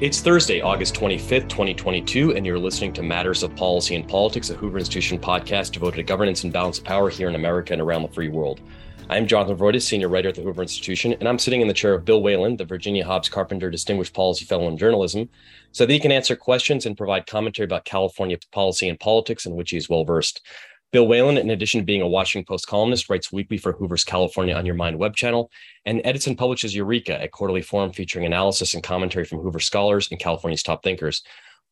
It's Thursday, August 25th, 2022, and you're listening to Matters of Policy and Politics, a Hoover Institution podcast devoted to governance and balance of power here in America and around the free world. I'm Jonathan Movroydis, senior writer at the Hoover Institution, and I'm sitting in the chair of Bill Whalen, the Virginia Hobbs Carpenter Distinguished Policy Fellow in Journalism, so that he can answer questions and provide commentary about California policy and politics in which he is well versed. Bill Whalen, in addition to being a Washington Post columnist, writes weekly for Hoover's California on Your Mind web channel and edits and publishes Eureka, a quarterly forum featuring analysis and commentary from Hoover scholars and California's top thinkers.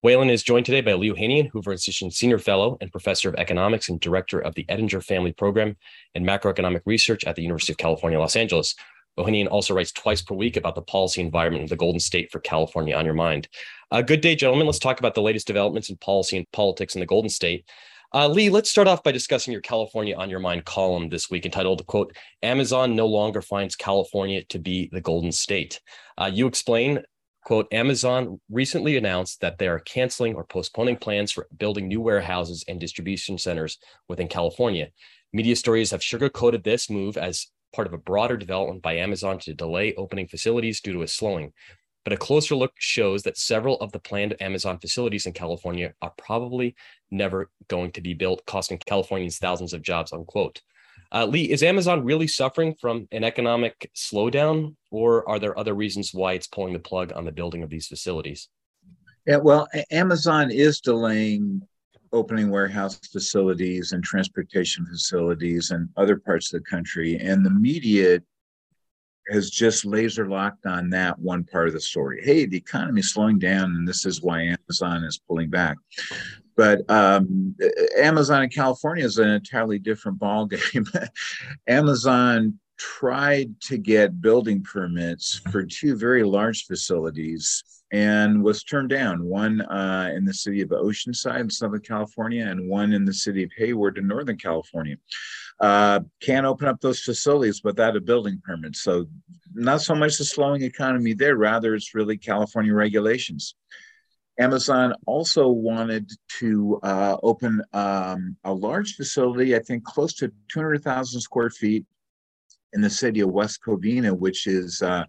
Whalen is joined today by Lee Ohanian, Hoover Institution Senior Fellow and Professor of Economics and Director of the Ettinger Family Program and Macroeconomic Research at the University of California, Los Angeles. Ohanian also writes twice per week about the policy environment of the Golden State for California on Your Mind. Uh, good day, gentlemen. Let's talk about the latest developments in policy and politics in the Golden State. Uh, Lee, let's start off by discussing your California on Your Mind column this week entitled, quote, Amazon no longer finds California to be the Golden State. Uh, you explain, quote, Amazon recently announced that they are canceling or postponing plans for building new warehouses and distribution centers within California. Media stories have sugarcoated this move as part of a broader development by Amazon to delay opening facilities due to a slowing but a closer look shows that several of the planned Amazon facilities in California are probably never going to be built, costing Californians thousands of jobs, unquote. Uh, Lee, is Amazon really suffering from an economic slowdown, or are there other reasons why it's pulling the plug on the building of these facilities? Yeah, well, Amazon is delaying opening warehouse facilities and transportation facilities and other parts of the country, and the media has just laser locked on that one part of the story. Hey, the economy is slowing down, and this is why Amazon is pulling back. But um, Amazon in California is an entirely different ballgame. Amazon tried to get building permits for two very large facilities and was turned down one uh, in the city of Oceanside in Southern California and one in the city of Hayward in Northern California. Uh, can't open up those facilities without a building permit. So, not so much the slowing economy there, rather, it's really California regulations. Amazon also wanted to uh, open um, a large facility, I think close to 200,000 square feet in the city of West Covina, which is, uh,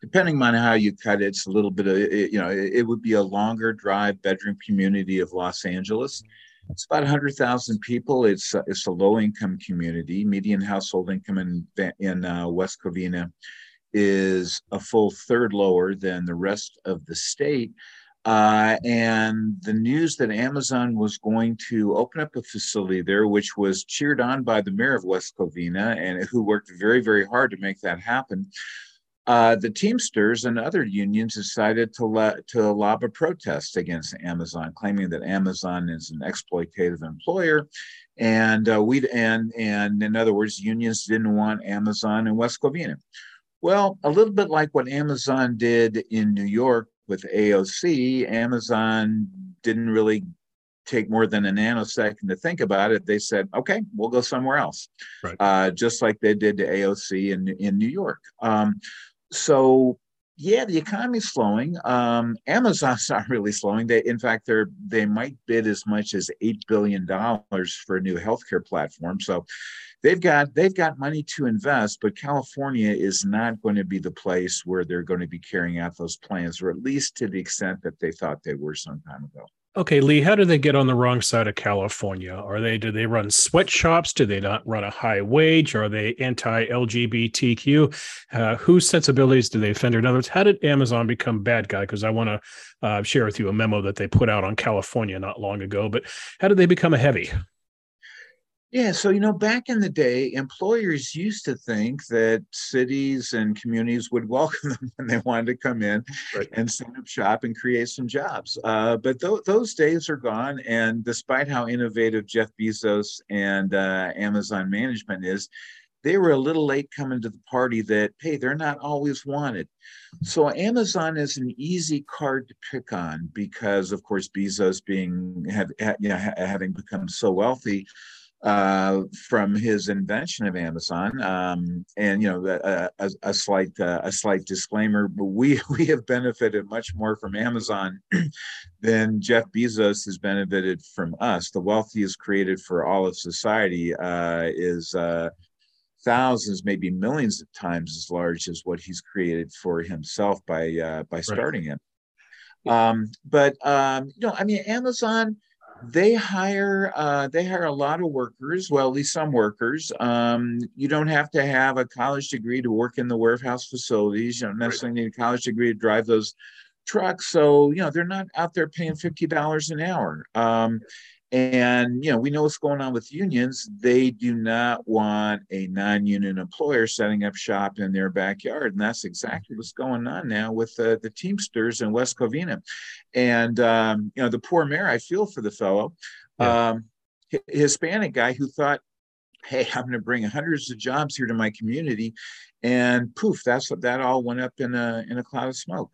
depending on how you cut it, it's a little bit of, you know, it, it would be a longer drive bedroom community of Los Angeles. It's about 100,000 people. It's uh, it's a low income community. Median household income in in uh, West Covina is a full third lower than the rest of the state. Uh, and the news that Amazon was going to open up a facility there, which was cheered on by the mayor of West Covina, and who worked very, very hard to make that happen, uh, the Teamsters and other unions decided to let to lob a protest against Amazon, claiming that Amazon is an exploitative employer, and uh, we and and in other words, unions didn't want Amazon in West Covina. Well, a little bit like what Amazon did in New York with AOC, Amazon didn't really take more than a nanosecond to think about it. They said, "Okay, we'll go somewhere else," right. uh, just like they did to AOC in in New York. Um, so yeah, the economy's slowing. Um, Amazon's not really slowing. They, in fact, they're they might bid as much as eight billion dollars for a new healthcare platform. So they've got they've got money to invest, but California is not going to be the place where they're going to be carrying out those plans, or at least to the extent that they thought they were some time ago. Okay, Lee, how do they get on the wrong side of California? Are they do they run sweatshops? Do they not run a high wage? Are they anti-LGBTQ? Uh, whose sensibilities do they offend? In other words, how did Amazon become bad guy? Because I want to uh, share with you a memo that they put out on California not long ago. But how did they become a heavy? Yeah, so you know, back in the day, employers used to think that cities and communities would welcome them when they wanted to come in right. and set up shop and create some jobs. Uh, but th- those days are gone. And despite how innovative Jeff Bezos and uh, Amazon management is, they were a little late coming to the party that, hey, they're not always wanted. So Amazon is an easy card to pick on because, of course, Bezos being have, you know, having become so wealthy uh, from his invention of Amazon. Um, and you know, a, a, a slight uh, a slight disclaimer: but we we have benefited much more from Amazon than Jeff Bezos has benefited from us. The wealth he has created for all of society uh, is. Uh, thousands, maybe millions of times as large as what he's created for himself by uh, by starting right. it. Um, but um, you know, I mean, Amazon they hire uh, they hire a lot of workers well at least some workers. Um, you don't have to have a college degree to work in the warehouse facilities. You don't necessarily need a college degree to drive those trucks. So you know they're not out there paying $50 an hour. Um, and you know, we know what's going on with unions. They do not want a non-union employer setting up shop in their backyard, and that's exactly what's going on now with uh, the Teamsters in West Covina. And um, you know, the poor mayor, I feel for the fellow, yeah. um, Hispanic guy who thought, "Hey, I'm going to bring hundreds of jobs here to my community," and poof, that's what that all went up in a in a cloud of smoke.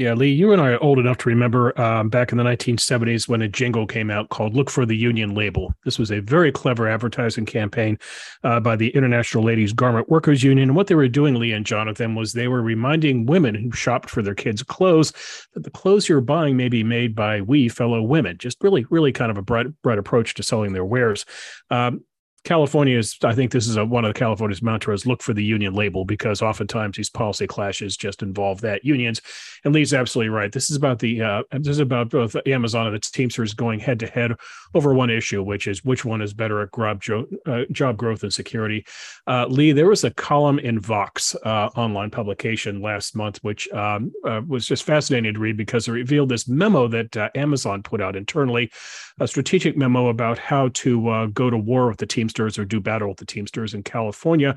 Yeah, Lee, you and I are old enough to remember um, back in the 1970s when a jingle came out called Look for the Union Label. This was a very clever advertising campaign uh, by the International Ladies Garment Workers Union. And what they were doing, Lee and Jonathan, was they were reminding women who shopped for their kids' clothes that the clothes you're buying may be made by we fellow women. Just really, really kind of a bright, bright approach to selling their wares. Um, California is, I think this is a, one of the California's mantras look for the union label because oftentimes these policy clashes just involve that unions. And Lee's absolutely right. This is about the, uh, this is about both Amazon and its Teamsters going head to head over one issue, which is which one is better at job, uh, job growth and security. Uh, Lee, there was a column in Vox uh, online publication last month, which um, uh, was just fascinating to read because it revealed this memo that uh, Amazon put out internally, a strategic memo about how to go to war with the team Teamsters or do battle with the Teamsters in California.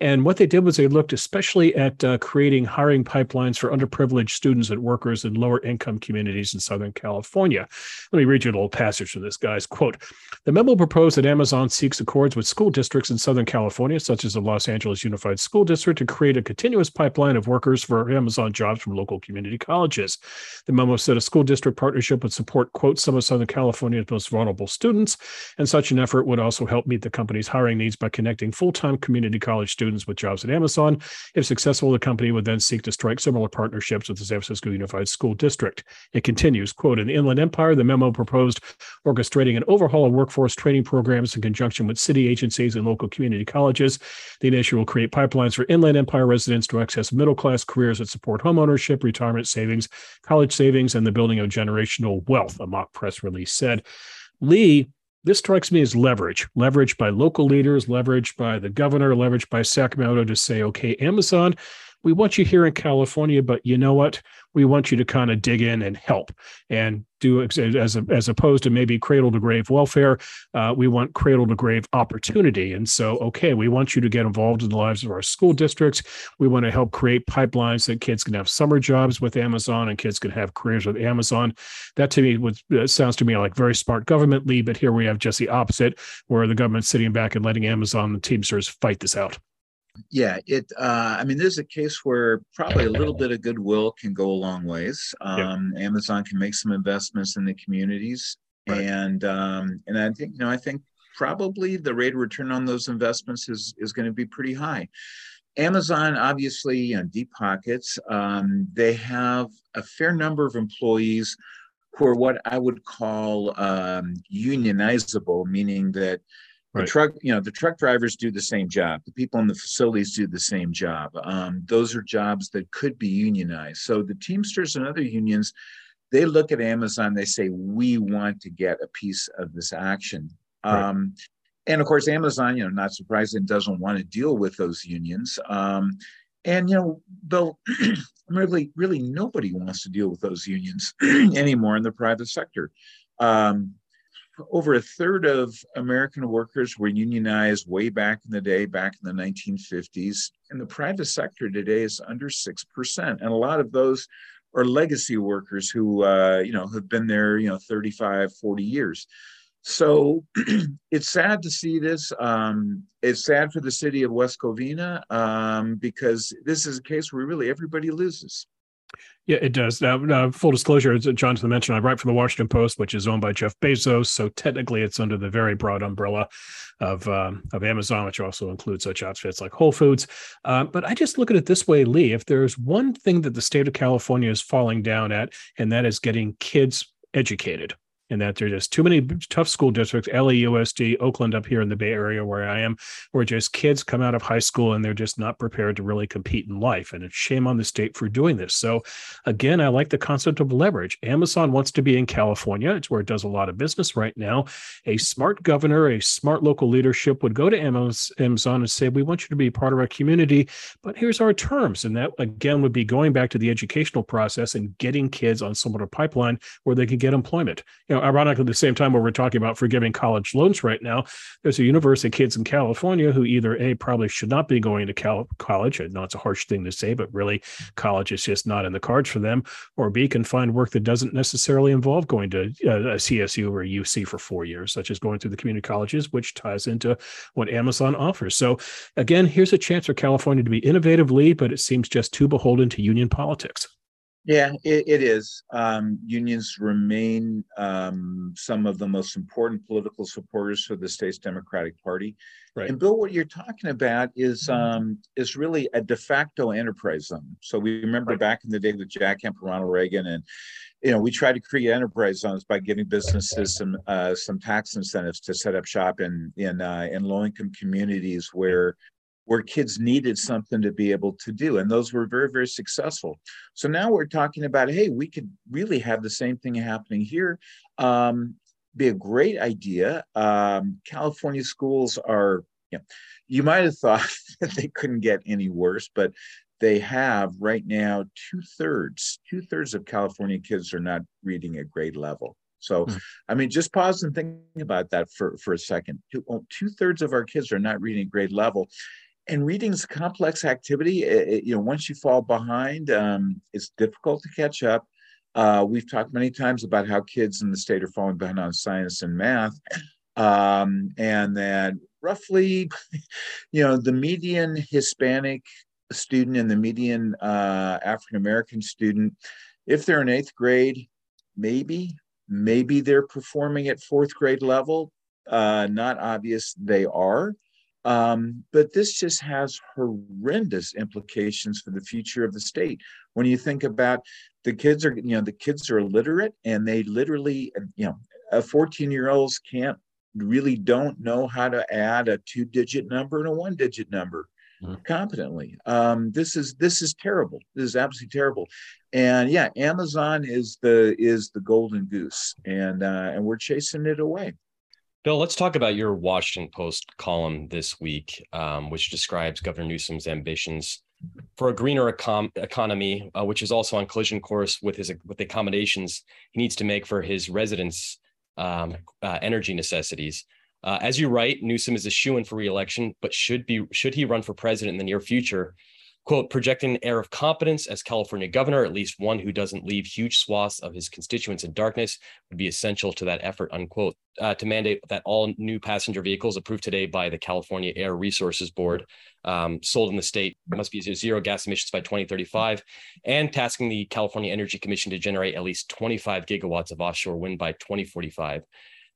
And what they did was they looked especially at uh, creating hiring pipelines for underprivileged students and workers in lower income communities in Southern California. Let me read you a little passage from this guy's quote. The memo proposed that Amazon seeks accords with school districts in Southern California, such as the Los Angeles Unified School District, to create a continuous pipeline of workers for Amazon jobs from local community colleges. The memo said a school district partnership would support, quote, some of Southern California's most vulnerable students, and such an effort would also help meet the company's hiring needs by connecting full time community college students with jobs at Amazon. If successful, the company would then seek to strike similar partnerships with the San Francisco Unified School District. It continues, quote, in the Inland Empire, the memo proposed orchestrating an overhaul of workforce training programs in conjunction with city agencies and local community colleges. The initiative will create pipelines for Inland Empire residents to access middle class careers that support homeownership, retirement savings, college savings, and the building of generational wealth, a mock press release said. Lee this strikes me as leverage, leverage by local leaders, leverage by the governor, leverage by Sacramento to say, okay, Amazon, we want you here in California, but you know what? We want you to kind of dig in and help and do as a, as opposed to maybe cradle to grave welfare. Uh, we want cradle to grave opportunity. And so, okay, we want you to get involved in the lives of our school districts. We want to help create pipelines that kids can have summer jobs with Amazon and kids can have careers with Amazon. That to me would, uh, sounds to me like very smart government lead. But here we have just the opposite, where the government's sitting back and letting Amazon and Teamsters fight this out yeah it uh, i mean there's a case where probably a little bit of goodwill can go a long ways um, yep. amazon can make some investments in the communities right. and um, and i think you know i think probably the rate of return on those investments is is going to be pretty high amazon obviously you know, deep pockets um, they have a fair number of employees who are what i would call um, unionizable meaning that the right. truck, you know, the truck drivers do the same job. The people in the facilities do the same job. Um, those are jobs that could be unionized. So the Teamsters and other unions, they look at Amazon. They say, "We want to get a piece of this action." Right. Um, and of course, Amazon, you know, not surprising, doesn't want to deal with those unions. Um, and you know, Bill, really, really, nobody wants to deal with those unions anymore in the private sector. Um, over a third of American workers were unionized way back in the day, back in the 1950s. And the private sector today is under 6%. And a lot of those are legacy workers who, uh, you know, have been there, you know, 35, 40 years. So it's sad to see this. Um, it's sad for the city of West Covina um, because this is a case where really everybody loses. Yeah, it does. Now, full disclosure, as Jonathan mentioned, I write for the Washington Post, which is owned by Jeff Bezos. So technically, it's under the very broad umbrella of um, of Amazon, which also includes such outfits like Whole Foods. Uh, but I just look at it this way, Lee. If there's one thing that the state of California is falling down at, and that is getting kids educated and that there's just too many tough school districts, LAUSD, Oakland up here in the Bay Area where I am, where just kids come out of high school and they're just not prepared to really compete in life. And it's shame on the state for doing this. So again, I like the concept of leverage. Amazon wants to be in California. It's where it does a lot of business right now. A smart governor, a smart local leadership would go to Amazon and say, we want you to be part of our community, but here's our terms. And that again would be going back to the educational process and getting kids on some sort of pipeline where they can get employment. You know, ironically, at the same time where we're talking about forgiving college loans right now, there's a university kids in California who either A, probably should not be going to cal- college. I know it's a harsh thing to say, but really college is just not in the cards for them, or B, can find work that doesn't necessarily involve going to uh, a CSU or a UC for four years, such as going through the community colleges, which ties into what Amazon offers. So again, here's a chance for California to be innovatively, but it seems just too beholden to union politics. Yeah, it, it is. Um, unions remain um, some of the most important political supporters for the state's Democratic Party. Right. And Bill, what you're talking about is mm-hmm. um, is really a de facto enterprise zone. So we remember right. back in the day with Jack Kemp and Ronald Reagan, and you know we tried to create enterprise zones by giving businesses some uh, some tax incentives to set up shop in in uh, in low income communities where where kids needed something to be able to do. And those were very, very successful. So now we're talking about, hey, we could really have the same thing happening here. Um, be a great idea. Um, California schools are, you, know, you might have thought that they couldn't get any worse, but they have right now two thirds, two thirds of California kids are not reading at grade level. So, mm. I mean, just pause and think about that for, for a second. Two, two thirds of our kids are not reading grade level and reading is a complex activity. It, it, you know, once you fall behind, um, it's difficult to catch up. Uh, we've talked many times about how kids in the state are falling behind on science and math, um, and that roughly, you know, the median Hispanic student and the median uh, African American student, if they're in eighth grade, maybe maybe they're performing at fourth grade level. Uh, not obvious they are. Um, but this just has horrendous implications for the future of the state. When you think about the kids are, you know, the kids are illiterate and they literally, you know, a 14 year olds can't really don't know how to add a two digit number and a one digit number mm-hmm. competently. Um, this is this is terrible. This is absolutely terrible. And yeah, Amazon is the is the golden goose, and uh, and we're chasing it away. Bill, let's talk about your Washington Post column this week, um, which describes Governor Newsom's ambitions for a greener econ- economy, uh, which is also on collision course with his with the accommodations he needs to make for his residents' um, uh, energy necessities. Uh, as you write, Newsom is a shoe-in for reelection, but should be should he run for president in the near future? Quote, projecting an air of competence as California governor, at least one who doesn't leave huge swaths of his constituents in darkness would be essential to that effort, unquote. Uh, to mandate that all new passenger vehicles approved today by the California Air Resources Board um, sold in the state must be zero gas emissions by 2035, and tasking the California Energy Commission to generate at least 25 gigawatts of offshore wind by 2045.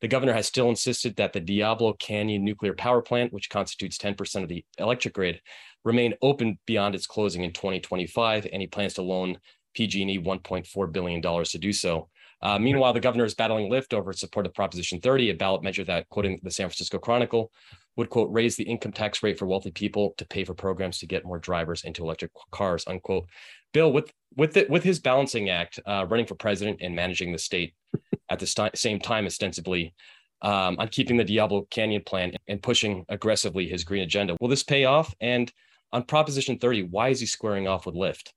The governor has still insisted that the Diablo Canyon nuclear power plant, which constitutes 10% of the electric grid, remain open beyond its closing in 2025, and he plans to loan PG&E $1.4 billion to do so. Uh, meanwhile, the governor is battling Lyft over its support of Proposition 30, a ballot measure that, quoting the San Francisco Chronicle, would quote raise the income tax rate for wealthy people to pay for programs to get more drivers into electric cars. Unquote. Bill, with with it with his balancing act, uh, running for president and managing the state at the st- same time, ostensibly, um, on keeping the Diablo Canyon plan and pushing aggressively his green agenda. Will this pay off? And on Proposition 30, why is he squaring off with Lyft?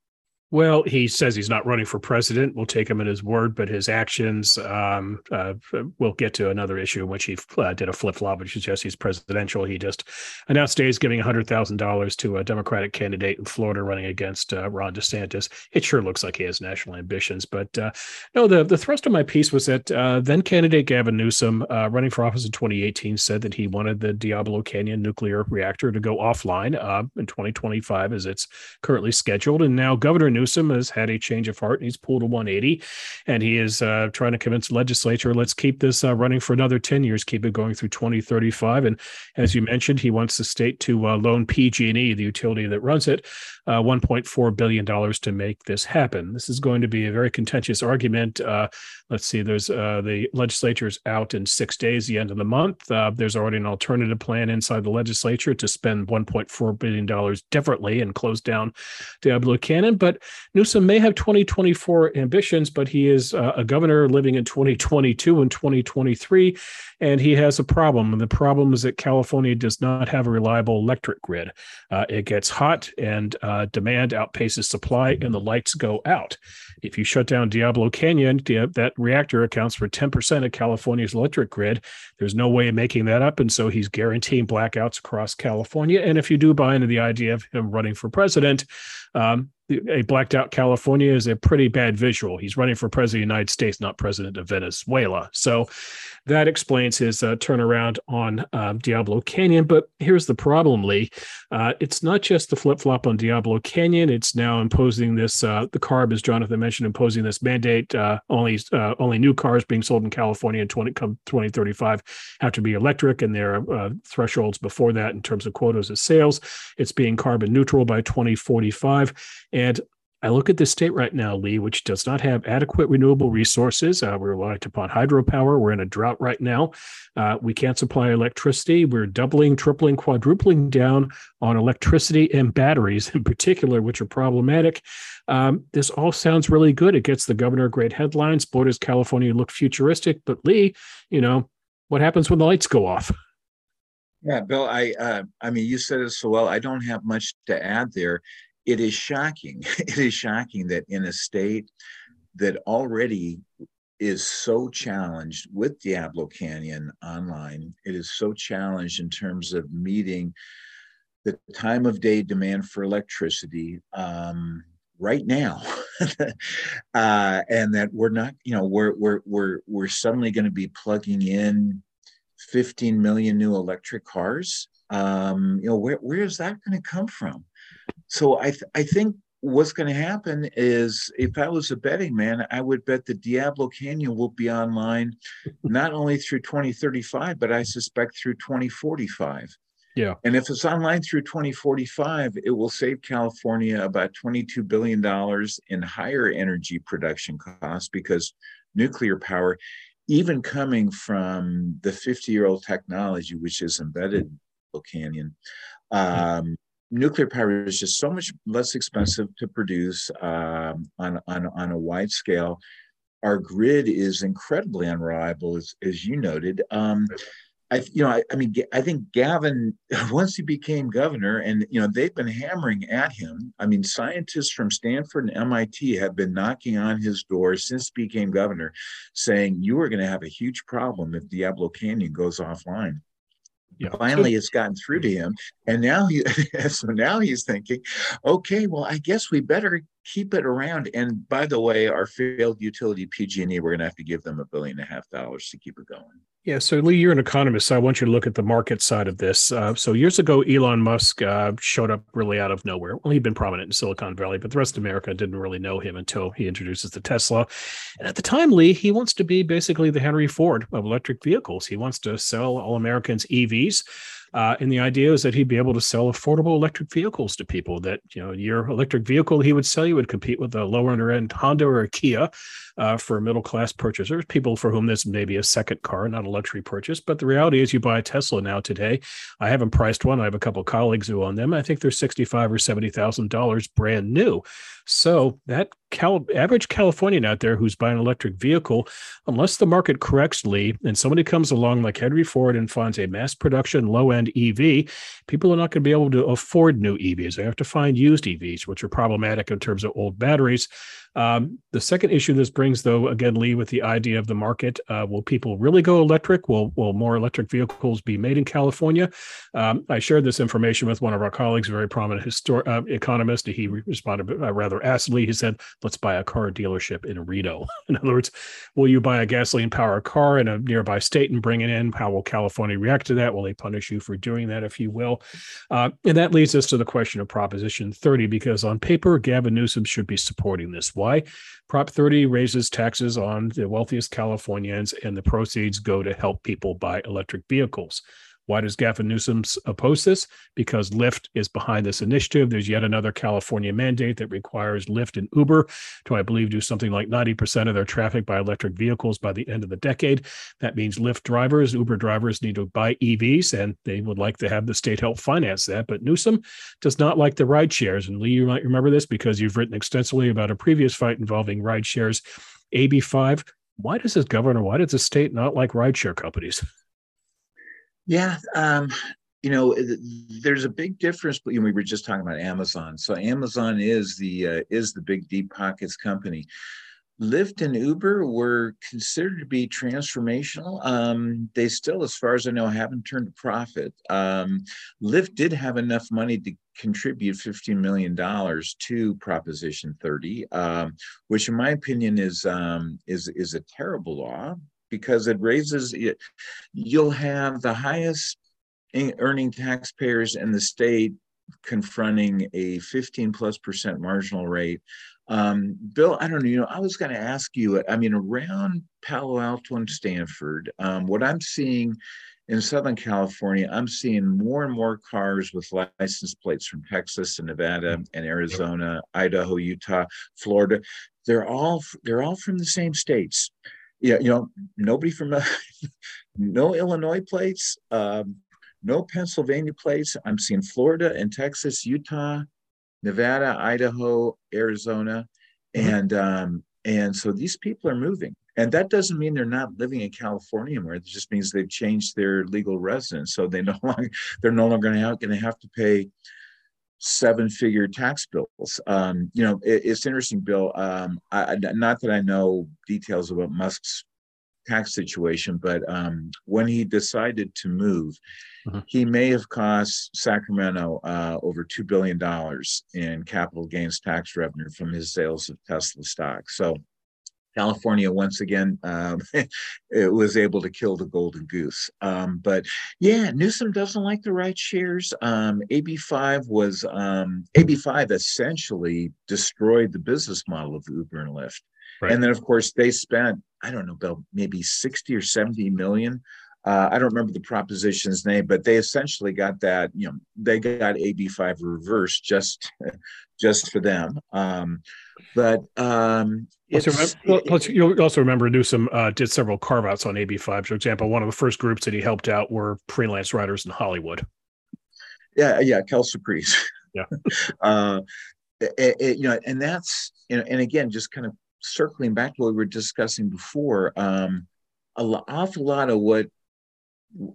Well, he says he's not running for president. We'll take him at his word, but his actions, um, uh, we'll get to another issue in which he uh, did a flip flop, which suggests he's presidential. He just announced today he's giving $100,000 to a Democratic candidate in Florida running against uh, Ron DeSantis. It sure looks like he has national ambitions. But uh, no, the, the thrust of my piece was that uh, then candidate Gavin Newsom, uh, running for office in 2018, said that he wanted the Diablo Canyon nuclear reactor to go offline in 2025 as it's currently scheduled. And now Governor Newsom Newsom has had a change of heart and he's pulled a 180, and he is uh, trying to convince the legislature, let's keep this uh, running for another 10 years, keep it going through 2035. And as you mentioned, he wants the state to uh, loan PG&E, the utility that runs it, uh, 1.4 billion dollars to make this happen. This is going to be a very contentious argument. Let's see, there's uh, the legislature's out in six days, the end of the month. Uh, there's already an alternative plan inside the legislature to spend 1.4 billion dollars differently and close down Diablo Canyon. But Newsom may have 2024 ambitions, but he is uh, a governor living in 2022 and 2023, and he has a problem. And the problem is that California does not have a reliable electric grid. Uh, it gets hot and uh, demand outpaces supply, and the lights go out. If you shut down Diablo Canyon, that reactor accounts for 10% of California's electric grid. There's no way of making that up. And so he's guaranteeing blackouts across California. And if you do buy into the idea of him running for president, um, a blacked out California is a pretty bad visual. He's running for president of the United States, not president of Venezuela. So that explains his uh, turnaround on um, Diablo Canyon. But here's the problem, Lee. Uh, it's not just the flip flop on Diablo Canyon. It's now imposing this, uh, the CARB, as Jonathan mentioned, imposing this mandate. Uh, only uh, only new cars being sold in California in 20, come 2035 have to be electric, and there are uh, thresholds before that in terms of quotas of sales. It's being carbon neutral by 2045. And I look at the state right now, Lee, which does not have adequate renewable resources. Uh, we're reliant upon hydropower. We're in a drought right now. Uh, we can't supply electricity. We're doubling, tripling, quadrupling down on electricity and batteries in particular, which are problematic. Um, this all sounds really good. It gets the governor great headlines. Borders California look futuristic. But Lee, you know, what happens when the lights go off? Yeah, Bill, I uh, I mean, you said it so well. I don't have much to add there it is shocking. It is shocking that in a state that already is so challenged with Diablo Canyon online, it is so challenged in terms of meeting the time of day demand for electricity um, right now, uh, and that we're not, you know, we're we're we're we're suddenly going to be plugging in 15 million new electric cars. Um, you know, where where is that going to come from? So I th- I think what's going to happen is if I was a betting man, I would bet the Diablo Canyon will be online not only through 2035, but I suspect through 2045. Yeah. And if it's online through 2045, it will save California about $22 billion in higher energy production costs because nuclear power, even coming from the 50 year old technology, which is embedded in Canyon, um, nuclear power is just so much less expensive to produce um, on, on, on a wide scale. Our grid is incredibly unreliable, as, as you noted. Um, I, you know, I, I, mean, I think Gavin, once he became governor, and you know, they've been hammering at him. I mean, scientists from Stanford and MIT have been knocking on his door since he became governor, saying you are going to have a huge problem if Diablo Canyon goes offline. Yeah. Finally, it's gotten through to him, and now he so now he's thinking, okay, well, I guess we better keep it around. And by the way, our failed utility PG&E, we're going to have to give them a billion and a half dollars to keep it going. Yeah. So, Lee, you're an economist. So I want you to look at the market side of this. Uh, so, years ago, Elon Musk uh, showed up really out of nowhere. Well, he'd been prominent in Silicon Valley, but the rest of America didn't really know him until he introduces the Tesla. And at the time, Lee, he wants to be basically the Henry Ford of electric vehicles. He wants to sell all Americans EVs. Uh, and the idea is that he'd be able to sell affordable electric vehicles to people. That you know, your electric vehicle he would sell you would compete with a lower end Honda or a Kia uh, for middle class purchasers, people for whom this may be a second car, not a luxury purchase. But the reality is, you buy a Tesla now today. I haven't priced one. I have a couple colleagues who own them. I think they're sixty five or seventy thousand dollars brand new. So that Cal- average Californian out there who's buying an electric vehicle, unless the market corrects, Lee, and somebody comes along like Henry Ford and finds a mass production low end EV, people are not going to be able to afford new EVs. They have to find used EVs, which are problematic in terms of old batteries. Um, the second issue this brings, though, again, Lee, with the idea of the market, uh, will people really go electric? Will will more electric vehicles be made in California? Um, I shared this information with one of our colleagues, a very prominent histor- uh, economist. He responded uh, rather acidly. He said, let's buy a car dealership in Reno. In other words, will you buy a gasoline powered car in a nearby state and bring it in? How will California react to that? Will they punish you for doing that, if you will? Uh, and that leads us to the question of Proposition 30, because on paper, Gavin Newsom should be supporting this. Why? Prop 30 raises taxes on the wealthiest Californians, and the proceeds go to help people buy electric vehicles. Why does Gavin Newsom oppose this? Because Lyft is behind this initiative. There's yet another California mandate that requires Lyft and Uber to, I believe, do something like 90% of their traffic by electric vehicles by the end of the decade. That means Lyft drivers, Uber drivers need to buy EVs, and they would like to have the state help finance that. But Newsom does not like the ride shares. And Lee, you might remember this because you've written extensively about a previous fight involving ride shares. AB5, why does this governor, why does the state not like rideshare companies? Yeah, um, you know, there's a big difference. But we were just talking about Amazon. So Amazon is the uh, is the big deep pockets company. Lyft and Uber were considered to be transformational. Um, they still, as far as I know, haven't turned a profit. Um, Lyft did have enough money to contribute $15 million to Proposition 30, um, which, in my opinion, is um, is is a terrible law because it raises it. You'll have the highest earning taxpayers in the state confronting a 15 plus percent marginal rate. Um, Bill, I don't know, you know, I was going to ask you, I mean, around Palo Alto and Stanford, um, what I'm seeing in Southern California, I'm seeing more and more cars with license plates from Texas and Nevada and Arizona, Idaho, Utah, Florida. They're all they're all from the same states yeah, you know, nobody from uh, no Illinois plates, um, no Pennsylvania plates. I'm seeing Florida and Texas, Utah, Nevada, Idaho, Arizona, mm-hmm. and um, and so these people are moving. And that doesn't mean they're not living in California anymore. It just means they've changed their legal residence. So they no longer they're no longer going to have to pay seven figure tax bills. Um, you know, it, it's interesting, Bill. Um, I, not that I know details about Musk's tax situation, but um, when he decided to move, mm-hmm. he may have cost Sacramento uh, over $2 billion in capital gains tax revenue from his sales of Tesla stock. So California once again um, it was able to kill the golden goose. Um, but yeah, Newsom doesn't like the ride shares. Um, AB5 was um, AB5 essentially destroyed the business model of Uber and Lyft. Right. And then of course they spent I don't know Bill maybe 60 or 70 million uh, I don't remember the proposition's name, but they essentially got that. You know, they got AB5 reversed just, just for them. Um, but um, remember, let's, you'll also remember Newsom uh, did several carve outs on AB5. For example, one of the first groups that he helped out were freelance writers in Hollywood. Yeah, yeah, Kel Surprise. Yeah, uh, it, it, you know, and that's you know, and again, just kind of circling back to what we were discussing before. Um, an awful lot of what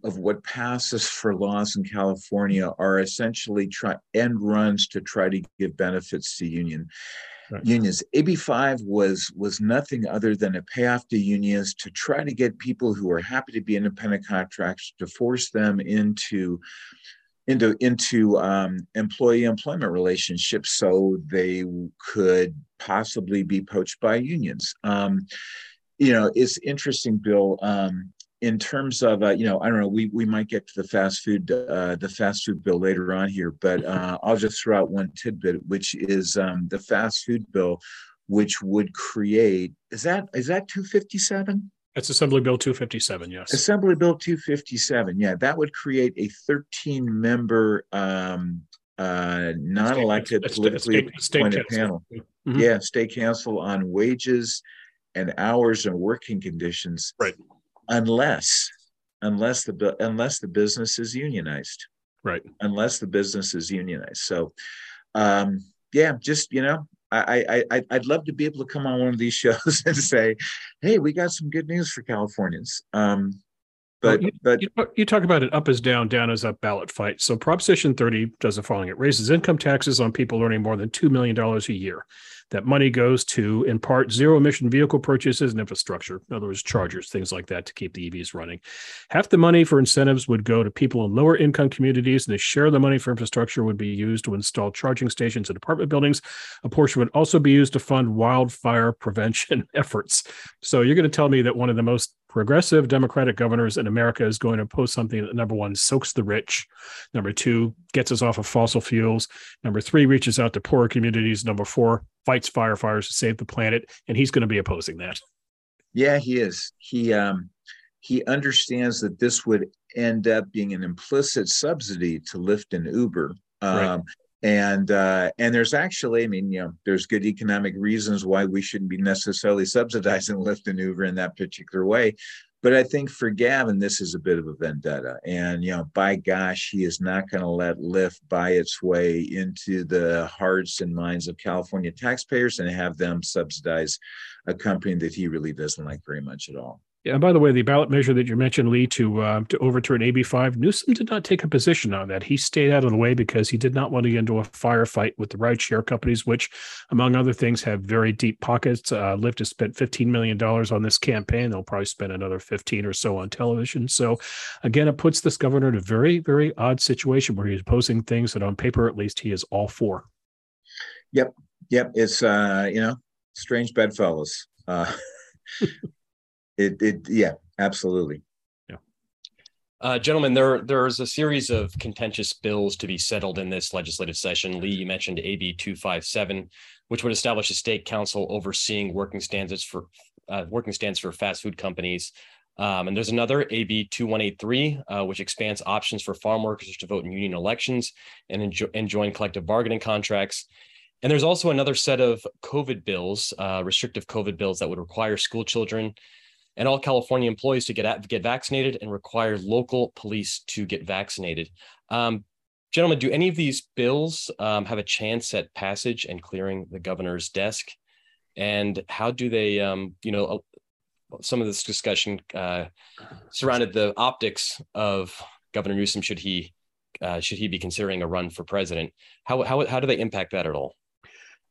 of what passes for laws in California are essentially try end runs to try to give benefits to union right. unions. AB5 was was nothing other than a payoff to unions to try to get people who are happy to be independent contractors to force them into into into um, employee employment relationships so they could possibly be poached by unions. Um, you know, it's interesting, Bill. Um, in terms of uh, you know i don't know we we might get to the fast food uh, the fast food bill later on here but uh, i'll just throw out one tidbit which is um, the fast food bill which would create is that is that 257 that's assembly bill 257 yes. Assembly bill 257 yeah that would create a 13 member um, uh, non-elected state, politically state, state appointed panel. Mm-hmm. yeah state council on wages and hours and working conditions. Right unless unless the unless the business is unionized. Right. Unless the business is unionized. So um yeah just you know I, I I'd love to be able to come on one of these shows and say, "Hey, we got some good news for Californians." Um, But Well, you, but you, talk- you talk about it up is down, down is up ballot fight. So Proposition 30 does the following. It raises income taxes on people earning more than $2 million a year. That money goes to, in part, zero emission vehicle purchases and infrastructure. In other words, chargers, things like that to keep the EVs running. Half the money for incentives would go to people in lower income communities, and a share of the money for infrastructure would be used to install charging stations in apartment buildings. A portion would also be used to fund wildfire prevention efforts. So you're going to tell me that one of the most progressive Democratic governors in America is going to oppose something that number one soaks the rich, number two gets us off of fossil fuels, number three reaches out to poorer communities, number four fights firefighters to save the planet, and he's going to be opposing that. yeah, he is. He um he understands that this would end up being an implicit subsidy to Lyft and Uber. Um, Right. And uh, and there's actually, I mean, you know, there's good economic reasons why we shouldn't be necessarily subsidizing Lyft and Uber in that particular way. But I think for Gavin, this is a bit of a vendetta. And, you know, by gosh, he is not going to let Lyft buy its way into the hearts and minds of California taxpayers and have them subsidize a company that he really doesn't like very much at all. Yeah, and by the way, the ballot measure that you mentioned, Lee, to uh, to overturn AB five, Newsom did not take a position on that. He stayed out of the way because he did not want to get into a firefight with the rideshare companies, which, among other things, have very deep pockets. Uh, Lyft has spent fifteen million dollars on this campaign. They'll probably spend another fifteen or so on television. So, again, it puts this governor in a very, very odd situation where he's opposing things that, on paper, at least, he is all for. Yep, yep. it's uh, you know, strange bedfellows. Uh, it it yeah, absolutely. Uh, gentlemen, there there's a series of contentious bills to be settled in this legislative session. Lee, you mentioned AB 257, which would establish a state council overseeing working standards for uh, working standards for fast food companies. Um, and there's another AB 2183, uh, which expands options for farm workers to vote in union elections and, enjo- and join collective bargaining contracts. And there's also another set of COVID bills, uh, restrictive COVID bills that would require school children and all California employees to get get vaccinated and require local police to get vaccinated. Um, gentlemen, do any of these bills um, have a chance at passage and clearing the governor's desk? And how do they, um, you know, uh, some of this discussion uh, surrounded the optics of Governor Newsom should he uh, should he be considering a run for president? How how how do they impact that at all?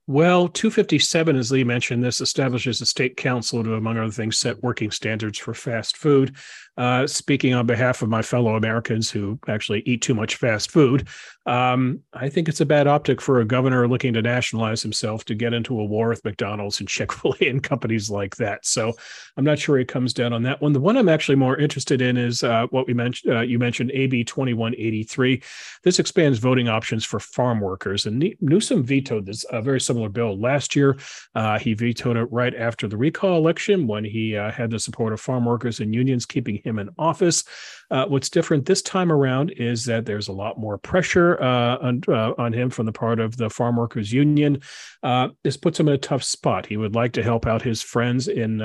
Well, 257, as Lee mentioned, this establishes a state council to, among other things, set working standards for fast food. Uh, speaking on behalf of my fellow Americans who actually eat too much fast food, um, I think it's a bad optic for a governor looking to nationalize himself to get into a war with McDonald's and Chick fil A and companies like that. So I'm not sure he comes down on that one. The one I'm actually more interested in is uh, what we mentioned. Uh, you mentioned AB 2183. This expands voting options for farm workers. And Newsom vetoed this a very similar bill last year. Uh, he vetoed it right after the recall election when he uh, had the support of farm workers and unions keeping him in office. Uh, what's different this time around is that there's a lot more pressure uh, on, uh, on him from the part of the farm workers union. Uh, this puts him in a tough spot. He would like to help out his friends in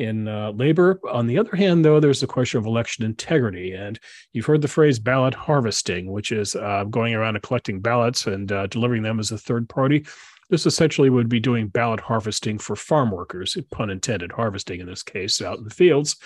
in uh, labor. On the other hand, though, there's the question of election integrity. And you've heard the phrase ballot harvesting, which is uh, going around and collecting ballots and uh, delivering them as a third party. This essentially would be doing ballot harvesting for farm workers, pun intended, harvesting in this case, out in the fields.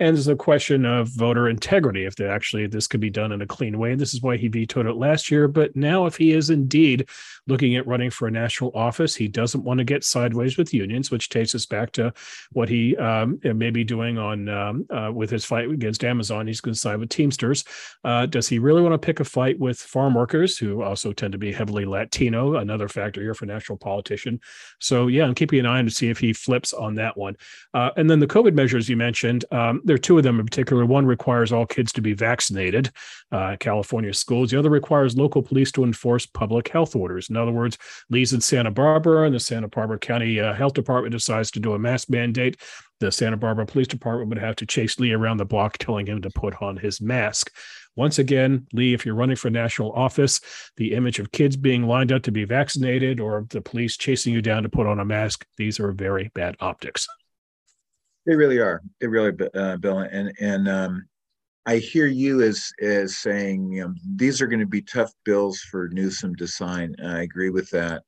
And there's a question of voter integrity, if actually this could be done in a clean way. And this is why he vetoed it last year. But now, if he is indeed looking at running for a national office, he doesn't want to get sideways with unions, which takes us back to what he um, may be doing on um, uh, with his fight against Amazon. He's going to side with Teamsters. Uh, does he really want to pick a fight with farm workers, who also tend to be heavily Latino? Another factor here for national politician. So yeah, I'm keeping an eye on to see if he flips on that one. Uh, and then the COVID measures you mentioned, um, there are two of them in particular. One requires all kids to be vaccinated, uh, California schools. The other requires local police to enforce public health orders. In other words, Lee's in Santa Barbara, and the Santa Barbara County uh, Health Department decides to do a mask mandate. The Santa Barbara Police Department would have to chase Lee around the block, telling him to put on his mask. Once again, Lee, if you're running for national office, the image of kids being lined up to be vaccinated or the police chasing you down to put on a mask, these are very bad optics. They really are. They really, uh, Bill. And and um, I hear you as as saying, you know, these are going to be tough bills for Newsom to sign. I agree with that.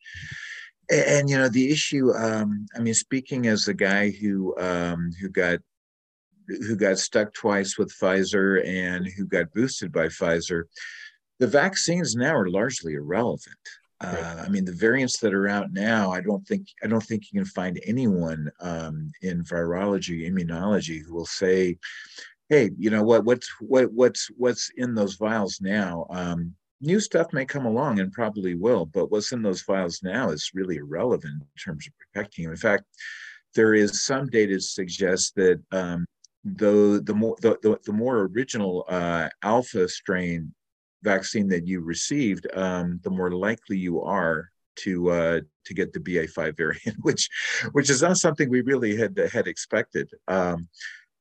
And, and you know, the issue. Um, I mean, speaking as the guy who um, who got who got stuck twice with Pfizer and who got boosted by Pfizer, the vaccines now are largely irrelevant. Right. Uh, I mean, the variants that are out now, I don't think I don't think you can find anyone um, in virology, immunology, who will say, "Hey, you know what? What's what what's what's in those vials now?" Um, new stuff may come along and probably will, but what's in those files now is really irrelevant in terms of protecting you. In fact, there is some data to suggest that um, the the more the, the, the more original uh, alpha strain vaccine that you received, um, the more likely you are to uh, to get the BA5 variant, which which is not something we really had had expected. Um,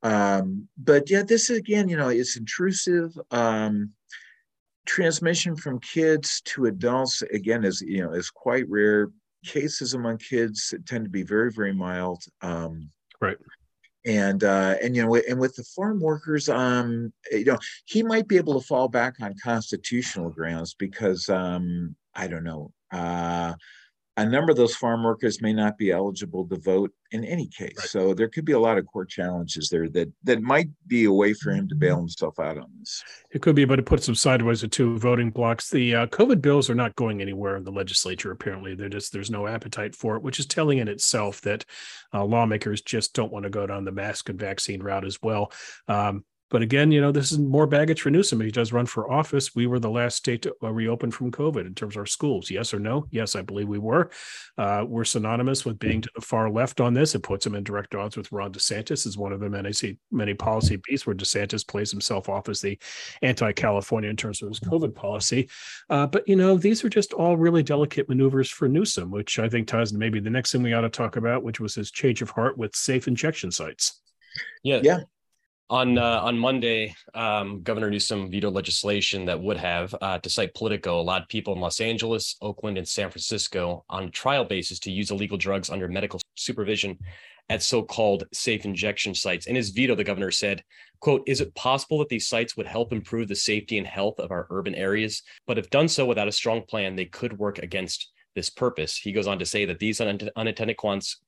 um, but yeah, this again, you know, it's intrusive. Um, transmission from kids to adults again is you know is quite rare. Cases among kids tend to be very very mild. Um, right and uh, and you know and with the farm workers um you know he might be able to fall back on constitutional grounds because um i don't know uh a number of those farm workers may not be eligible to vote in any case. Right. So there could be a lot of court challenges there that that might be a way for him to bail himself out on this. It could be, but it puts him sideways to two voting blocs. The uh, COVID bills are not going anywhere in the legislature. Apparently, they're just there's no appetite for it, which is telling in itself that uh, lawmakers just don't want to go down the mask and vaccine route as well. Um, but again, you know, this is more baggage for Newsom. He does run for office. We were the last state to uh, reopen from COVID in terms of our schools. Yes or no? Yes, I believe we were. Uh, we're synonymous with being to the far left on this. It puts him in direct odds with Ron DeSantis as one of the many, many policy beats where DeSantis plays himself off as the anti-California in terms of his COVID policy. Uh, but, you know, these are just all really delicate maneuvers for Newsom, which I think ties to maybe the next thing we ought to talk about, which was his change of heart with safe injection sites. Yeah. Yeah on uh, on Monday, um, Governor Newsom vetoed legislation that would have, uh, to cite Politico, allowed people in Los Angeles, Oakland, and San Francisco on trial basis to use illegal drugs under medical supervision at so-called safe injection sites. In his veto, the governor said, "quote Is it possible that these sites would help improve the safety and health of our urban areas? But if done so without a strong plan, they could work against." This purpose. He goes on to say that these unintended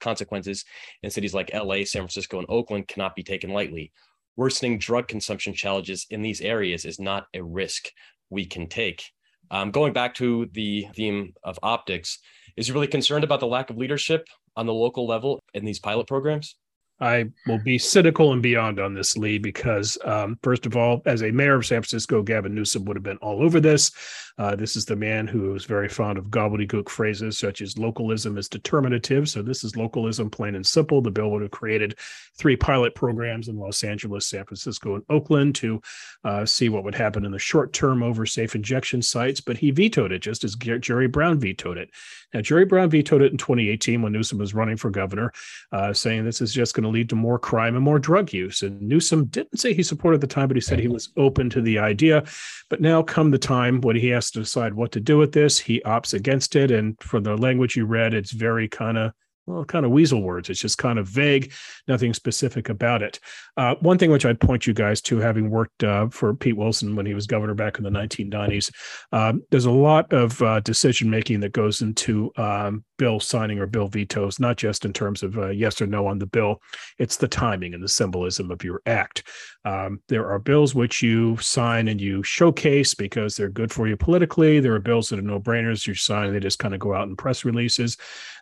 consequences in cities like LA, San Francisco, and Oakland cannot be taken lightly worsening drug consumption challenges in these areas is not a risk we can take. Um, going back to the theme of optics, is you really concerned about the lack of leadership on the local level in these pilot programs? I will be cynical and beyond on this, Lee, because um, first of all, as a mayor of San Francisco, Gavin Newsom would have been all over this. Uh, this is the man who is very fond of gobbledygook phrases such as localism is determinative. So this is localism, plain and simple. The bill would have created three pilot programs in Los Angeles, San Francisco, and Oakland to uh, see what would happen in the short term over safe injection sites. But he vetoed it, just as Jerry Brown vetoed it. Now, Jerry Brown vetoed it in 2018 when Newsom was running for governor, uh, saying this is just going to lead to more crime and more drug use. And Newsom didn't say he supported the time, but he said he was open to the idea. But now, come the time when he has to decide what to do with this, he opts against it. And from the language you read, it's very kind of well, kind of weasel words. It's just kind of vague, nothing specific about it. Uh, one thing which I'd point you guys to, having worked uh, for Pete Wilson when he was governor back in the 1990s, um, there's a lot of uh, decision making that goes into um, bill signing or bill vetoes, not just in terms of uh, yes or no on the bill. It's the timing and the symbolism of your act. Um, there are bills which you sign and you showcase because they're good for you politically. There are bills that are no brainers. You sign they just kind of go out in press releases.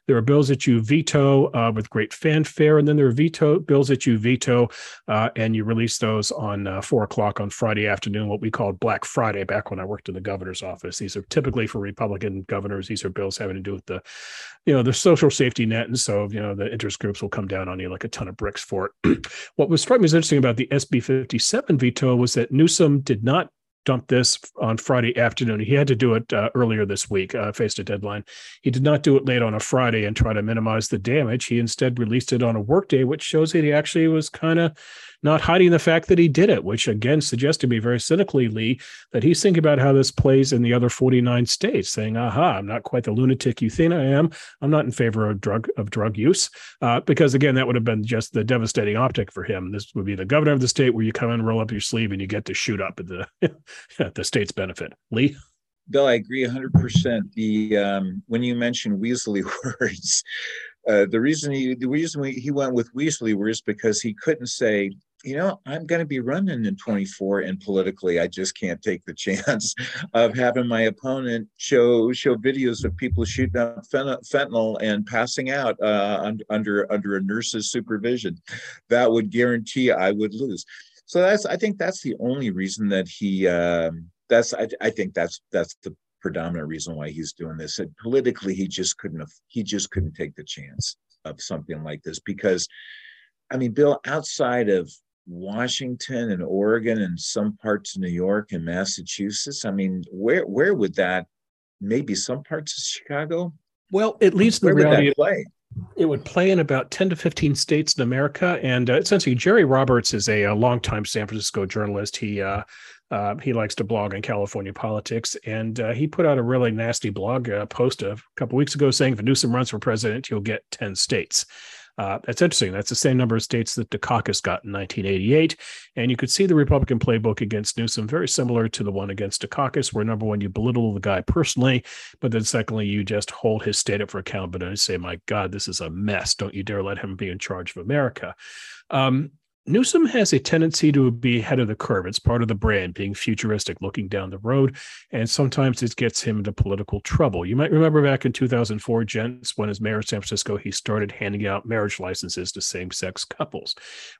There are bills that you veto uh, with great fanfare, and then there are veto bills that you veto, uh, and you release those on uh, four o'clock on Friday afternoon, what we called Black Friday. Back when I worked in the governor's office, these are typically for Republican governors. These are bills having to do with the, you know, the social safety net, and so you know the interest groups will come down on you like a ton of bricks for it. what was struck me as interesting about the SB 57 veto was that Newsom did not dumped this on Friday afternoon. He had to do it uh, earlier this week, uh, faced a deadline. He did not do it late on a Friday and try to minimize the damage. He instead released it on a workday, which shows that he actually was kind of not hiding the fact that he did it, which again suggests to me very cynically, Lee, that he's thinking about how this plays in the other 49 states, saying, aha, I'm not quite the lunatic you think I am. I'm not in favor of drug of drug use. Uh, because again, that would have been just the devastating optic for him. This would be the governor of the state where you come in, roll up your sleeve, and you get to shoot up at the at the state's benefit. Lee? Bill, I agree 100%. The um, when you mention Weasley words, uh, the reason he the reason we, he went with Weasley was because he couldn't say you know, I'm going to be running in 24, and politically, I just can't take the chance of having my opponent show show videos of people shooting up fentanyl and passing out uh, under under a nurse's supervision. That would guarantee I would lose. So that's I think that's the only reason that he. Um, that's I, I think that's that's the predominant reason why he's doing this. And politically, he just couldn't have, he just couldn't take the chance of something like this because, I mean, Bill, outside of Washington and Oregon and some parts of New York and Massachusetts, I mean, where where would that? Maybe some parts of Chicago. Well, it leads to the reality. Play? It would play in about 10 to 15 states in America. And uh, essentially, Jerry Roberts is a, a longtime San Francisco journalist. He uh, uh, he likes to blog on California politics, and uh, he put out a really nasty blog uh, post a couple weeks ago saying if Newsom runs for president, he'll get 10 states. Uh, that's interesting. That's the same number of states that Dukakis got in 1988. And you could see the Republican playbook against Newsom very similar to the one against Dukakis, where number one, you belittle the guy personally, but then secondly, you just hold his state up for accountability and say, my God, this is a mess. Don't you dare let him be in charge of America. Um, Newsom has a tendency to be ahead of the curve. It's part of the brand, being futuristic, looking down the road, and sometimes it gets him into political trouble. You might remember back in 2004, gents, when as mayor of San Francisco, he started handing out marriage licenses to same-sex couples.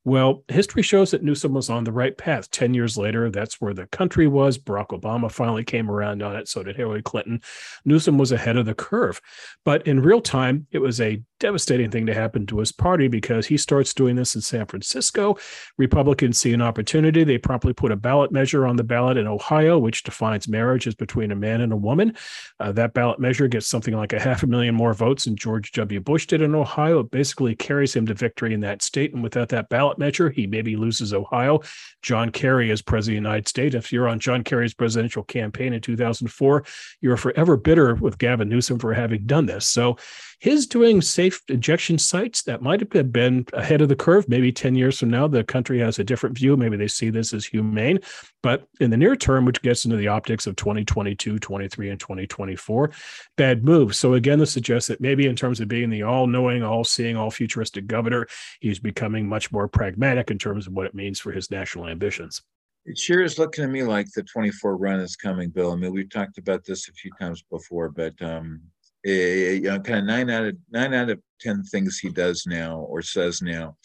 Well, history shows that Newsom was on the right path. Ten years later, that's where the country was. Barack Obama finally came around on it. So did Hillary Clinton. Newsom was ahead of the curve, but in real time, it was a devastating thing to happen to his party because he starts doing this in San Francisco. Republicans see an opportunity. They promptly put a ballot measure on the ballot in Ohio, which defines marriage as between a man and a woman. Uh, that ballot measure gets something like a half a million more votes than George W. Bush did in Ohio. It basically carries him to victory in that state. And without that ballot measure, he maybe loses Ohio. John Kerry is president of the United States. If you're on John Kerry's presidential campaign in 2004, you're forever bitter with Gavin Newsom for having done this. So his doing safe injection sites that might have been ahead of the curve. Maybe 10 years from now, the country has a different view. Maybe they see this as humane. But in the near term, which gets into the optics of 2022, 23, and 2024, bad move. So again, this suggests that maybe in terms of being the all knowing, all seeing, all futuristic governor, he's becoming much more pragmatic in terms of what it means for his national ambitions. It sure is looking to me like the 24 run is coming, Bill. I mean, we've talked about this a few times before, but um, Eh, you know, kind of nine out of nine out of ten things he does now or says now,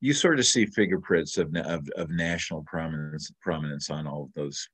you sort of see fingerprints of of, of national prominence prominence on all of those.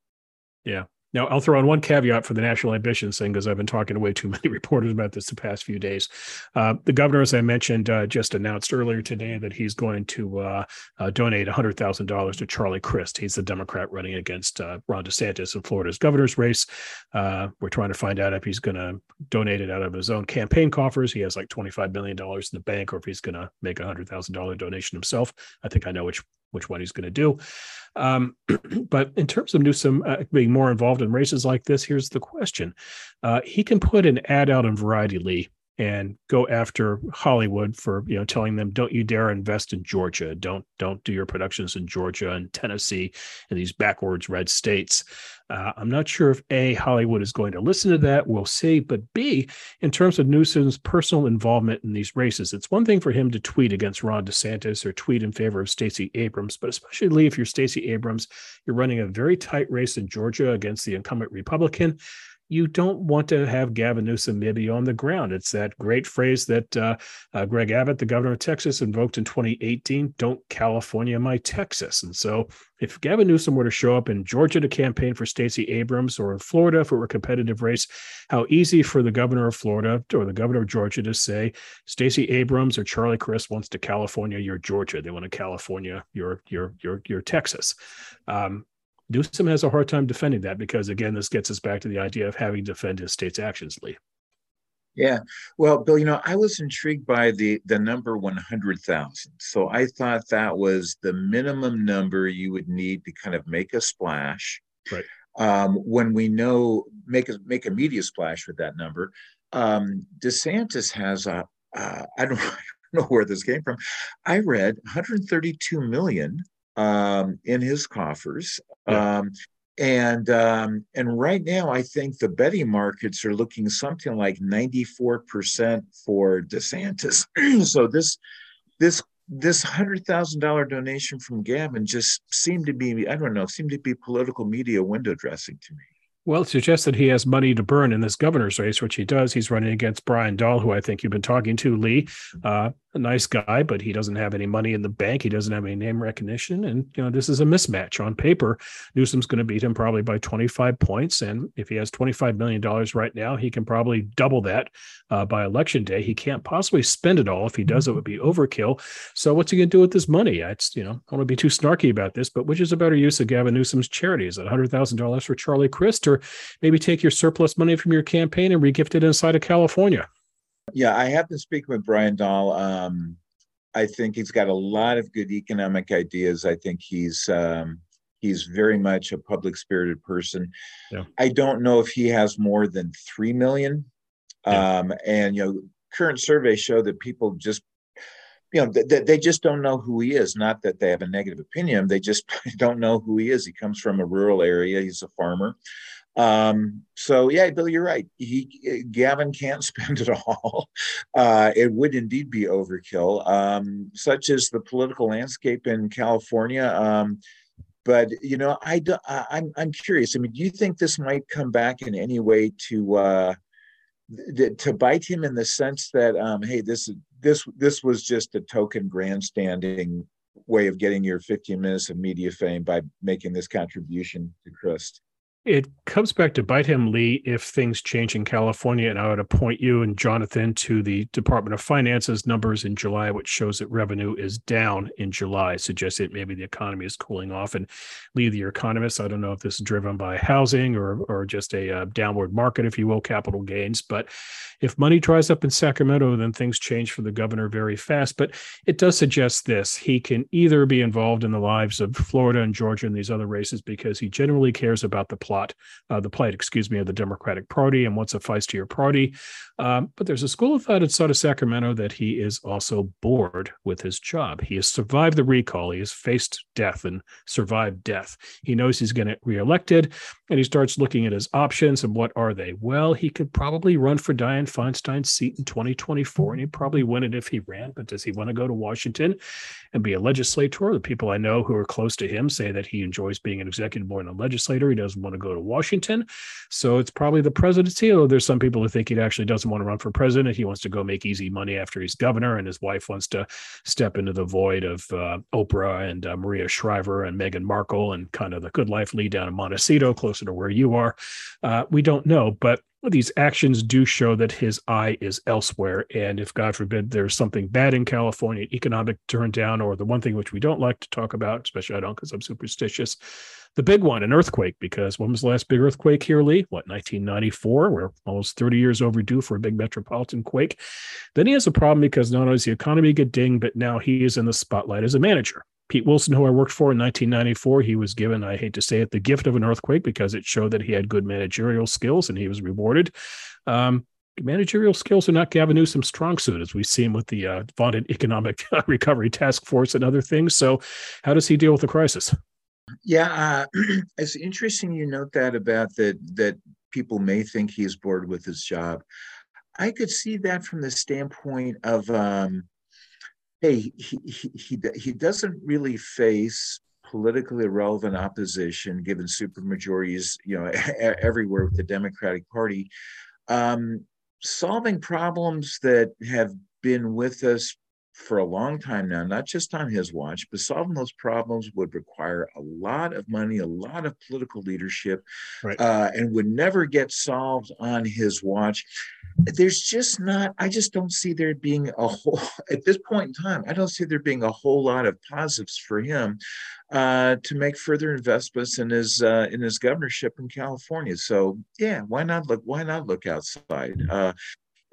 Yeah, now, I'll throw in one caveat for the national ambitions thing because I've been talking to way too many reporters about this the past few days. Uh, the governor, as I mentioned, uh, just announced earlier today that he's going to uh, uh donate $100,000 to Charlie Crist. He's the Democrat running against uh, Ron DeSantis in Florida's governor's race. Uh, we're trying to find out if he's going to donate it out of his own campaign coffers. He has like $25 million in the bank, or if he's going to make a $100,000 donation himself. I think I know which which one he's going to do. Um, but in terms of Newsom uh, being more involved in races like this, here's the question: uh, He can put an ad out in Variety Lee and go after Hollywood for you know telling them don't you dare invest in Georgia, don't don't do your productions in Georgia and Tennessee and these backwards red states. Uh, I'm not sure if a Hollywood is going to listen to that. We'll see, but b in terms of Newsom's personal involvement in these races, it's one thing for him to tweet against Ron DeSantis or tweet in favor of Stacey Abrams, but especially if you're Stacey Abrams, you're running a very tight race in Georgia against the incumbent Republican you don't want to have Gavin Newsom maybe on the ground. It's that great phrase that uh, uh, Greg Abbott, the governor of Texas, invoked in 2018 don't California my Texas. And so if Gavin Newsom were to show up in Georgia to campaign for Stacey Abrams or in Florida if it were a competitive race, how easy for the governor of Florida or the governor of Georgia to say Stacey Abrams or Charlie Crist wants to California, you're Georgia. They want to California, you're, you're, you're, you're Texas. Um, Newsom has a hard time defending that because, again, this gets us back to the idea of having to defend his state's actions, Lee. Yeah, well, Bill, you know, I was intrigued by the the number one hundred thousand. So I thought that was the minimum number you would need to kind of make a splash. Right. Um, when we know make a make a media splash with that number, um, DeSantis has a uh, I don't, I don't know where this came from. I read 132 million um, in his coffers. Yeah. Um, and um, and right now, I think the betting markets are looking something like 94% for DeSantis. so this this this hundred thousand dollar donation from Gavin just seemed to be, I don't know, seemed to be political media window dressing to me. Well, it suggests that he has money to burn in this governor's race, which he does. He's running against Brian Dahl, who I think you've been talking to, Lee. Uh, a nice guy, but he doesn't have any money in the bank. He doesn't have any name recognition. And, you know, this is a mismatch on paper. Newsom's going to beat him probably by 25 points. And if he has $25 million right now, he can probably double that uh, by election day. He can't possibly spend it all. If he does, it would be overkill. So what's he going to do with this money? It's, you know, I don't want to be too snarky about this, but which is a better use of Gavin Newsom's it $100,000 for Charlie Crist or maybe take your surplus money from your campaign and regift it inside of California? Yeah, I have been speaking with Brian Dahl. Um, I think he's got a lot of good economic ideas. I think he's um, he's very much a public spirited person. Yeah. I don't know if he has more than three million. Yeah. Um, and you know, current surveys show that people just you know they, they just don't know who he is not that they have a negative opinion they just don't know who he is he comes from a rural area he's a farmer um, so yeah, Bill, you're right. He Gavin can't spend it all. Uh, it would indeed be overkill, um, such as the political landscape in California. Um, but you know, I do, I, I'm I'm curious. I mean, do you think this might come back in any way to uh, th- to bite him in the sense that um, hey, this this this was just a token grandstanding way of getting your 15 minutes of media fame by making this contribution to Crist? It comes back to bite him, Lee, if things change in California. And I would appoint you and Jonathan to the Department of Finance's numbers in July, which shows that revenue is down in July, suggests that maybe the economy is cooling off. And Lee, the economist, I don't know if this is driven by housing or, or just a uh, downward market, if you will, capital gains. But if money dries up in Sacramento, then things change for the governor very fast. But it does suggest this he can either be involved in the lives of Florida and Georgia and these other races because he generally cares about the plot, uh, the plight, excuse me, of the Democratic Party and what's a feistier party. Um, but there's a school of thought inside of Sacramento that he is also bored with his job. He has survived the recall. He has faced death and survived death. He knows he's going to get reelected, and he starts looking at his options and what are they? Well, he could probably run for Dianne Feinstein's seat in 2024, and he'd probably win it if he ran. But does he want to go to Washington and be a legislator? The people I know who are close to him say that he enjoys being an executive more than a legislator. He doesn't want to go to Washington. So it's probably the presidency. Although there's some people who think he actually doesn't want to run for president. He wants to go make easy money after he's governor, and his wife wants to step into the void of uh, Oprah and uh, Maria Shriver and Meghan Markle and kind of the good life lead down in Montecito, closer to where you are. Uh, we don't know, but these actions do show that his eye is elsewhere. And if, God forbid, there's something bad in California, economic turn down, or the one thing which we don't like to talk about, especially I don't because I'm superstitious, the big one, an earthquake, because when was the last big earthquake here, Lee? What, 1994? We're almost 30 years overdue for a big metropolitan quake. Then he has a problem because not only does the economy get dinged, but now he is in the spotlight as a manager. Pete Wilson, who I worked for in 1994, he was given, I hate to say it, the gift of an earthquake because it showed that he had good managerial skills and he was rewarded. Um, managerial skills are not Gavin Newsom's strong suit, as we've seen with the uh, vaunted Economic Recovery Task Force and other things. So, how does he deal with the crisis? Yeah, uh, it's interesting you note that about that that people may think he's bored with his job. I could see that from the standpoint of, um, hey, he, he he he doesn't really face politically irrelevant opposition, given supermajorities, you know, everywhere with the Democratic Party. Um, solving problems that have been with us for a long time now, not just on his watch, but solving those problems would require a lot of money, a lot of political leadership, right. uh, and would never get solved on his watch. There's just not, I just don't see there being a whole, at this point in time, I don't see there being a whole lot of positives for him uh, to make further investments in his uh, in his governorship in California. So yeah, why not look? Why not look outside? Uh,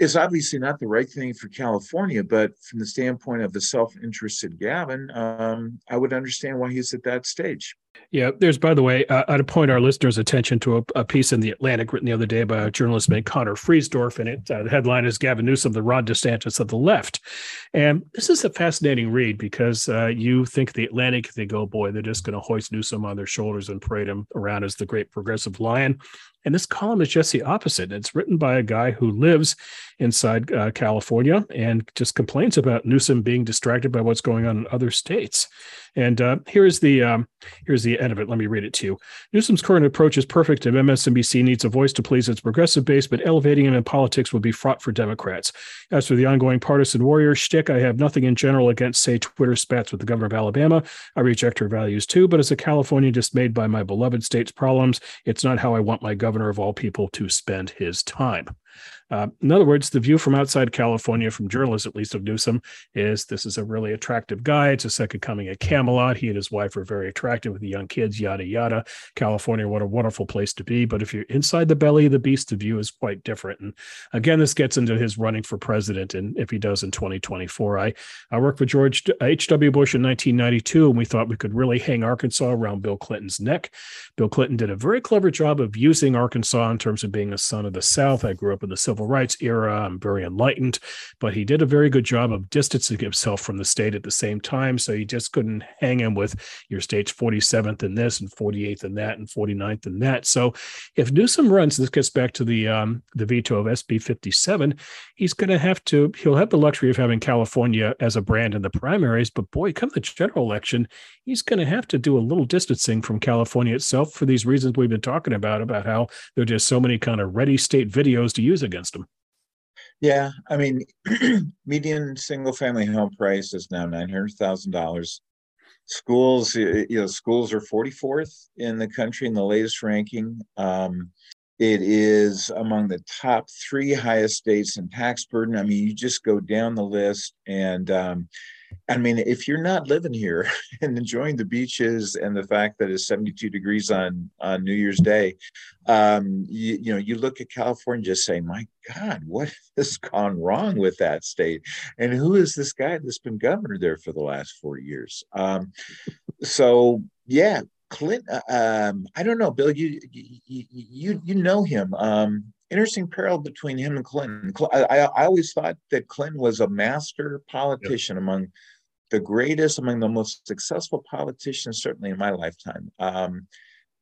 is obviously not the right thing for California, but from the standpoint of the self-interested Gavin, um, I would understand why he's at that stage. Yeah, there's, by the way, uh, I'd point our listeners' attention to a, a, piece in the Atlantic written the other day by a journalist named Conor Friedersdorf, and it uh, the headline is "Gavin Newsom, the Ron DeSantis of the left." And this is a fascinating read because uh, you think the Atlantic, they go, boy, they're just going to hoist Newsom on their shoulders and parade him around as the great progressive lion. And this column is just the opposite. It's written by a guy who lives inside uh, California and just complains about Newsom being distracted by what's going on in other states. And uh, here's the um, here's the end of it. Let me read it to you. Newsom's current approach is perfect. If MSNBC needs a voice to please its progressive base, but elevating him in politics would be fraught for Democrats. As for the ongoing partisan warrior shtick, I have nothing in general against, say, Twitter spats with the governor of Alabama. I reject her values too, but as a Californian dismayed by my beloved state's problems, it's not how I want my governor of all people to spend his time. Uh, in other words, the view from outside California, from journalists at least of Newsom, is this is a really attractive guy. It's a second coming at Camelot. He and his wife are very attractive with the young kids, yada, yada. California, what a wonderful place to be. But if you're inside the belly of the beast, the view is quite different. And again, this gets into his running for president. And if he does in 2024, I, I worked with George H.W. Bush in 1992, and we thought we could really hang Arkansas around Bill Clinton's neck. Bill Clinton did a very clever job of using Arkansas in terms of being a son of the South. I grew up in the civil rights era. I'm very enlightened, but he did a very good job of distancing himself from the state at the same time. So you just couldn't hang him with your state's 47th in this and 48th in that and 49th in that. So if Newsom runs, this gets back to the um, the veto of SB 57, he's going to have to, he'll have the luxury of having California as a brand in the primaries. But boy, come the general election, he's going to have to do a little distancing from California itself for these reasons we've been talking about, about how there are just so many kind of ready state videos to use against Yeah, I mean, median single family home price is now nine hundred thousand dollars. Schools, you know, schools are forty fourth in the country in the latest ranking. Um, it is among the top three highest states in tax burden. I mean, you just go down the list, and um, I mean, if you're not living here and enjoying the beaches and the fact that it's 72 degrees on on New Year's Day, um, you, you know, you look at California, and just say, "My God, what has gone wrong with that state?" And who is this guy that's been governor there for the last four years? Um, so, yeah, Clint. Uh, um, I don't know, Bill. You you you, you know him. Interesting parallel between him and Clinton. I, I, always thought that Clinton was a master politician yep. among the greatest, among the most successful politicians, certainly in my lifetime. Um,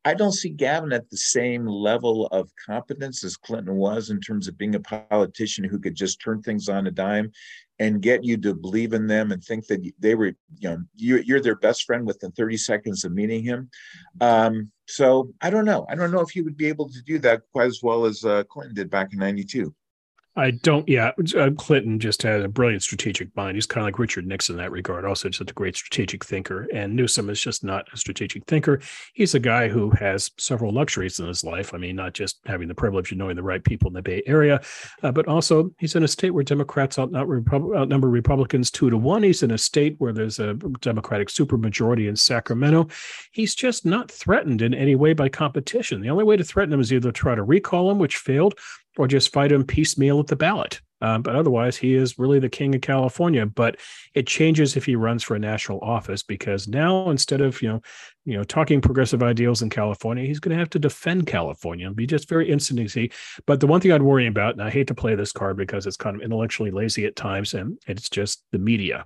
I don't see Gavin at the same level of competence as Clinton was in terms of being a politician who could just turn things on a dime and get you to believe in them and think that they were, you know, you, are their best friend within 30 seconds of meeting him. Um, so I don't know. I don't know if he would be able to do that quite as well as uh, Clinton did back in 92. I don't. Yeah, uh, Clinton just had a brilliant strategic mind. He's kind of like Richard Nixon in that regard. Also, just a great strategic thinker. And Newsom is just not a strategic thinker. He's a guy who has several luxuries in his life. I mean, not just having the privilege of knowing the right people in the Bay Area, uh, but also he's in a state where Democrats outnumber, outnumber Republicans two to one. He's in a state where there's a Democratic supermajority in Sacramento. He's just not threatened in any way by competition. The only way to threaten him is either try to recall him, which failed, or just fight him piecemeal at the ballot. Um, but otherwise, he is really the king of California. But it changes if he runs for a national office because now instead of you know, you know, talking progressive ideals in California, he's going to have to defend California and be just very instantaneous. But the one thing I'd worry about, and I hate to play this card because it's kind of intellectually lazy at times, and it's just the media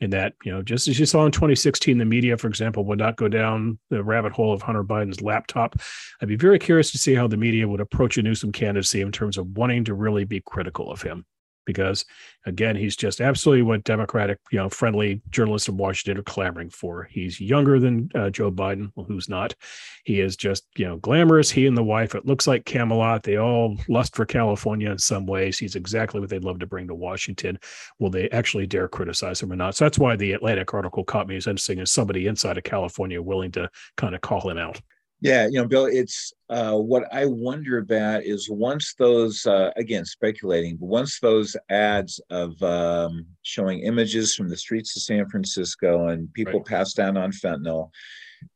in that, you know, just as you saw in 2016, the media, for example, would not go down the rabbit hole of Hunter Biden's laptop. I'd be very curious to see how the media would approach a Newsom candidacy in terms of wanting to really be critical of him because again he's just absolutely what democratic you know friendly journalists in washington are clamoring for. He's younger than uh, joe biden well, who's not. He is just you know glamorous. He and the wife it looks like camelot. They all lust for california in some ways. He's exactly what they'd love to bring to washington. Will they actually dare criticize him or not? So that's why the atlantic article caught me as interesting as somebody inside of california willing to kind of call him out yeah, you know, Bill, it's uh, what I wonder about is once those, uh, again, speculating, but once those ads of um, showing images from the streets of San Francisco and people right. passed down on fentanyl,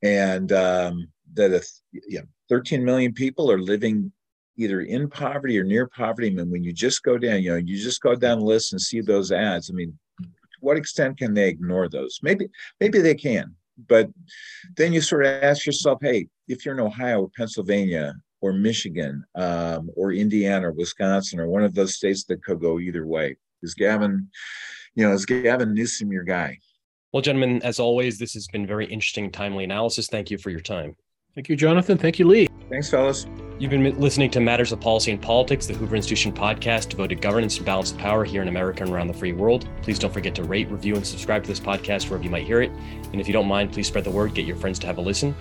and um, that if, you know, 13 million people are living either in poverty or near poverty. I mean, when you just go down, you know, you just go down the list and see those ads. I mean, to what extent can they ignore those? Maybe, maybe they can but then you sort of ask yourself, hey, if you're in Ohio or Pennsylvania or Michigan um, or Indiana or Wisconsin or one of those states that could go either way, is Gavin, you know, is Gavin Newsom your guy? Well, gentlemen, as always, this has been very interesting, timely analysis. Thank you for your time. Thank you, Jonathan. Thank you, Lee. Thanks, fellas. You've been listening to Matters of Policy and Politics, the Hoover Institution podcast devoted to governance and balance of power here in America and around the free world. Please don't forget to rate, review, and subscribe to this podcast wherever you might hear it. And if you don't mind, please spread the word, get your friends to have a listen.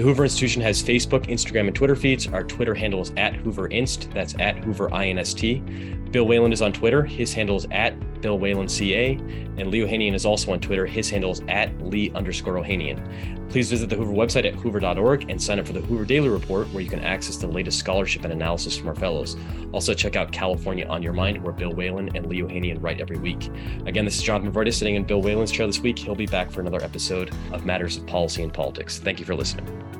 The Hoover Institution has Facebook, Instagram, and Twitter feeds. Our Twitter handle is at Hoover Inst. That's at Hoover INST. Bill Whalen is on Twitter. His handle is at Bill Whalen CA. And Lee Ohanian is also on Twitter. His handle is at Lee underscore Ohanian. Please visit the Hoover website at hoover.org and sign up for the Hoover Daily Report, where you can access the latest scholarship and analysis from our fellows. Also, check out California on Your Mind, where Bill Whalen and Lee Ohanian write every week. Again, this is Jonathan Movroydis sitting in Bill Whalen's chair this week. He'll be back for another episode of Matters of Policy and Politics. Thank you for listening.